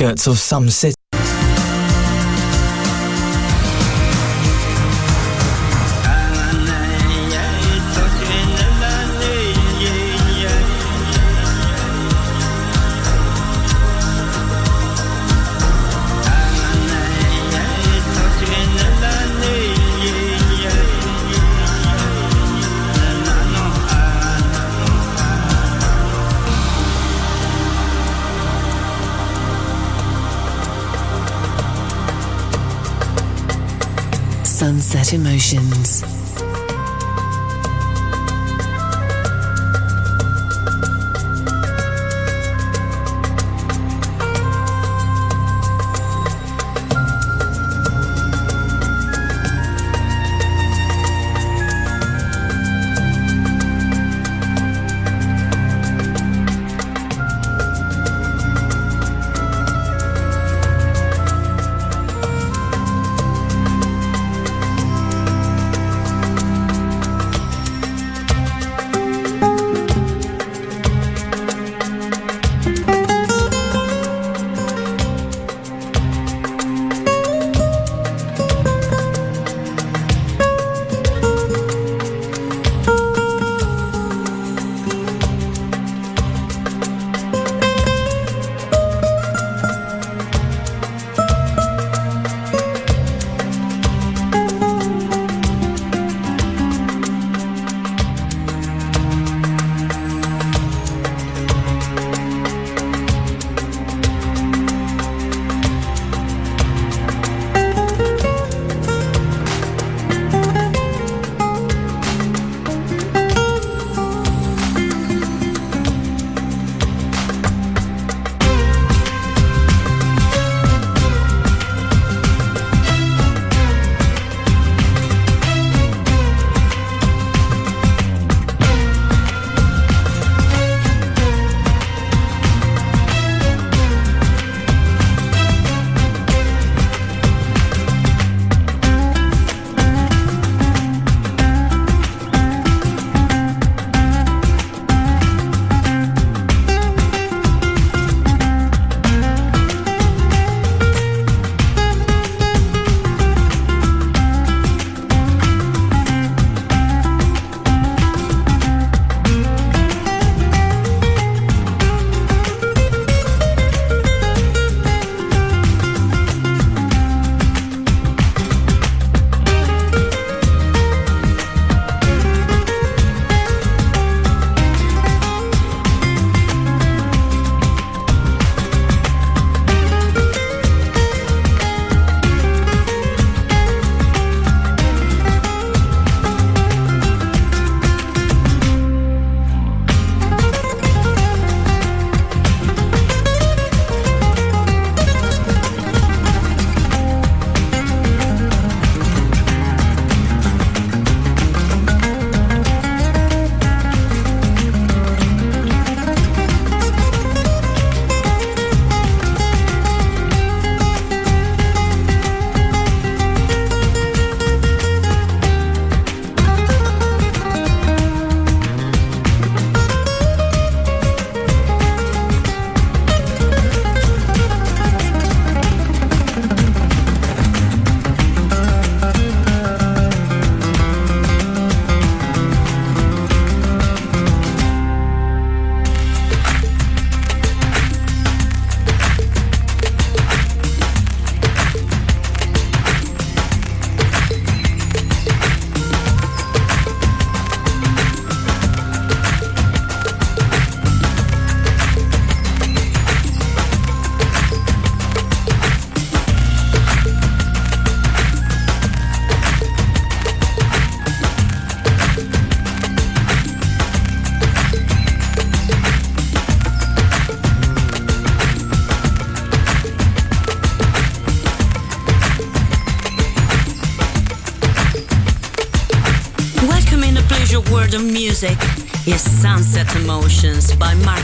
outskirts of some city.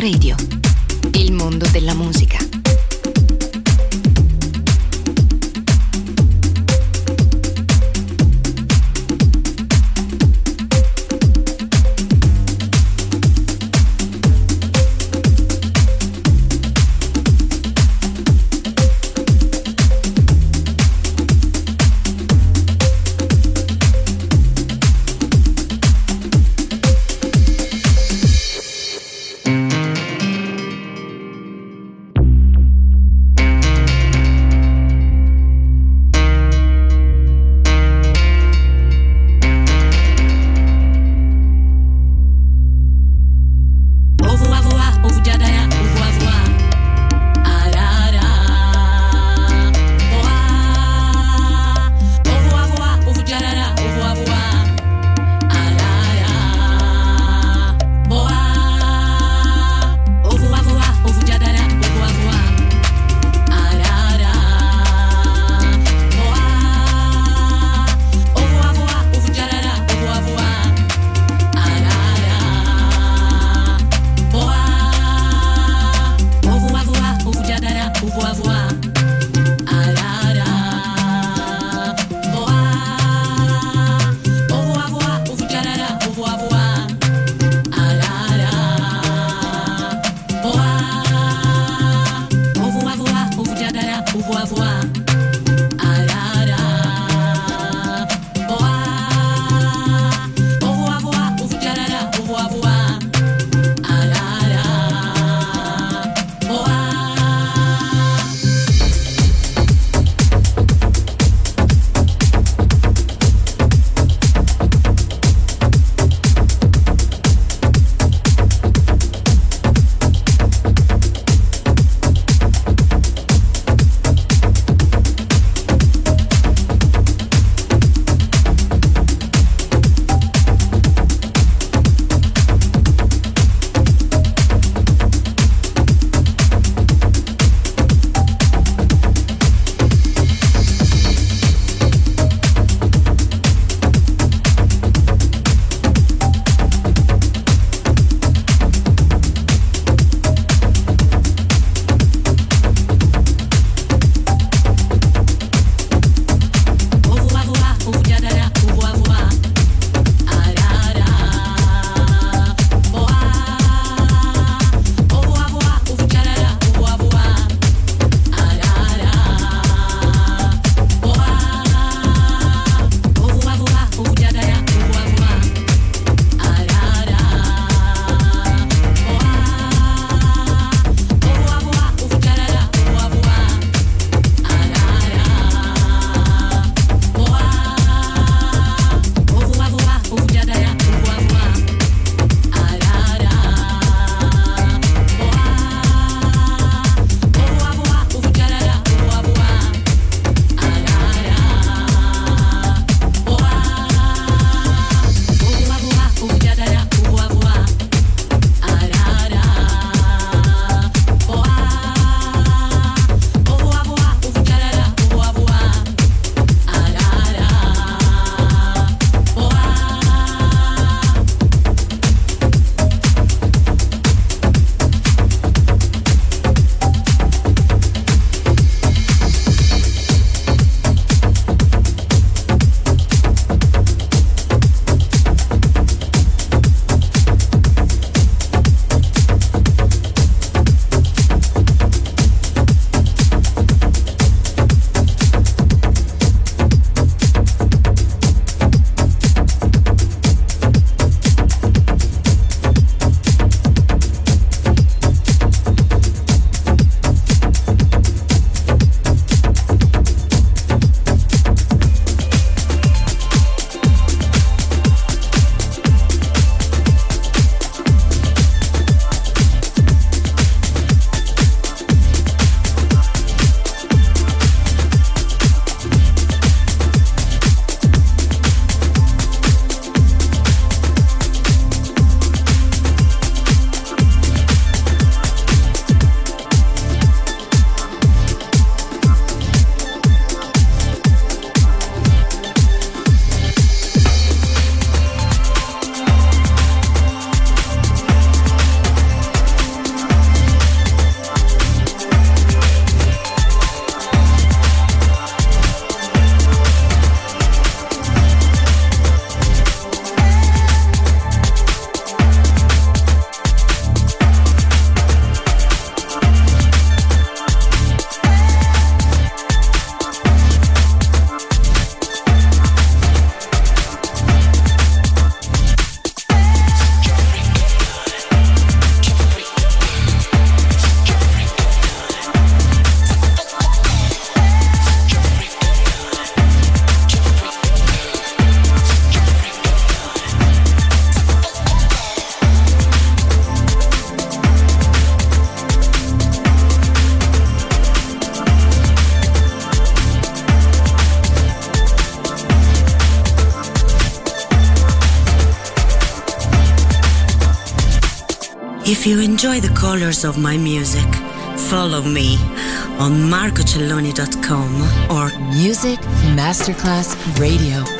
Radio. If you enjoy the colors of my music, follow me on marcocelloni.com or Music Masterclass Radio.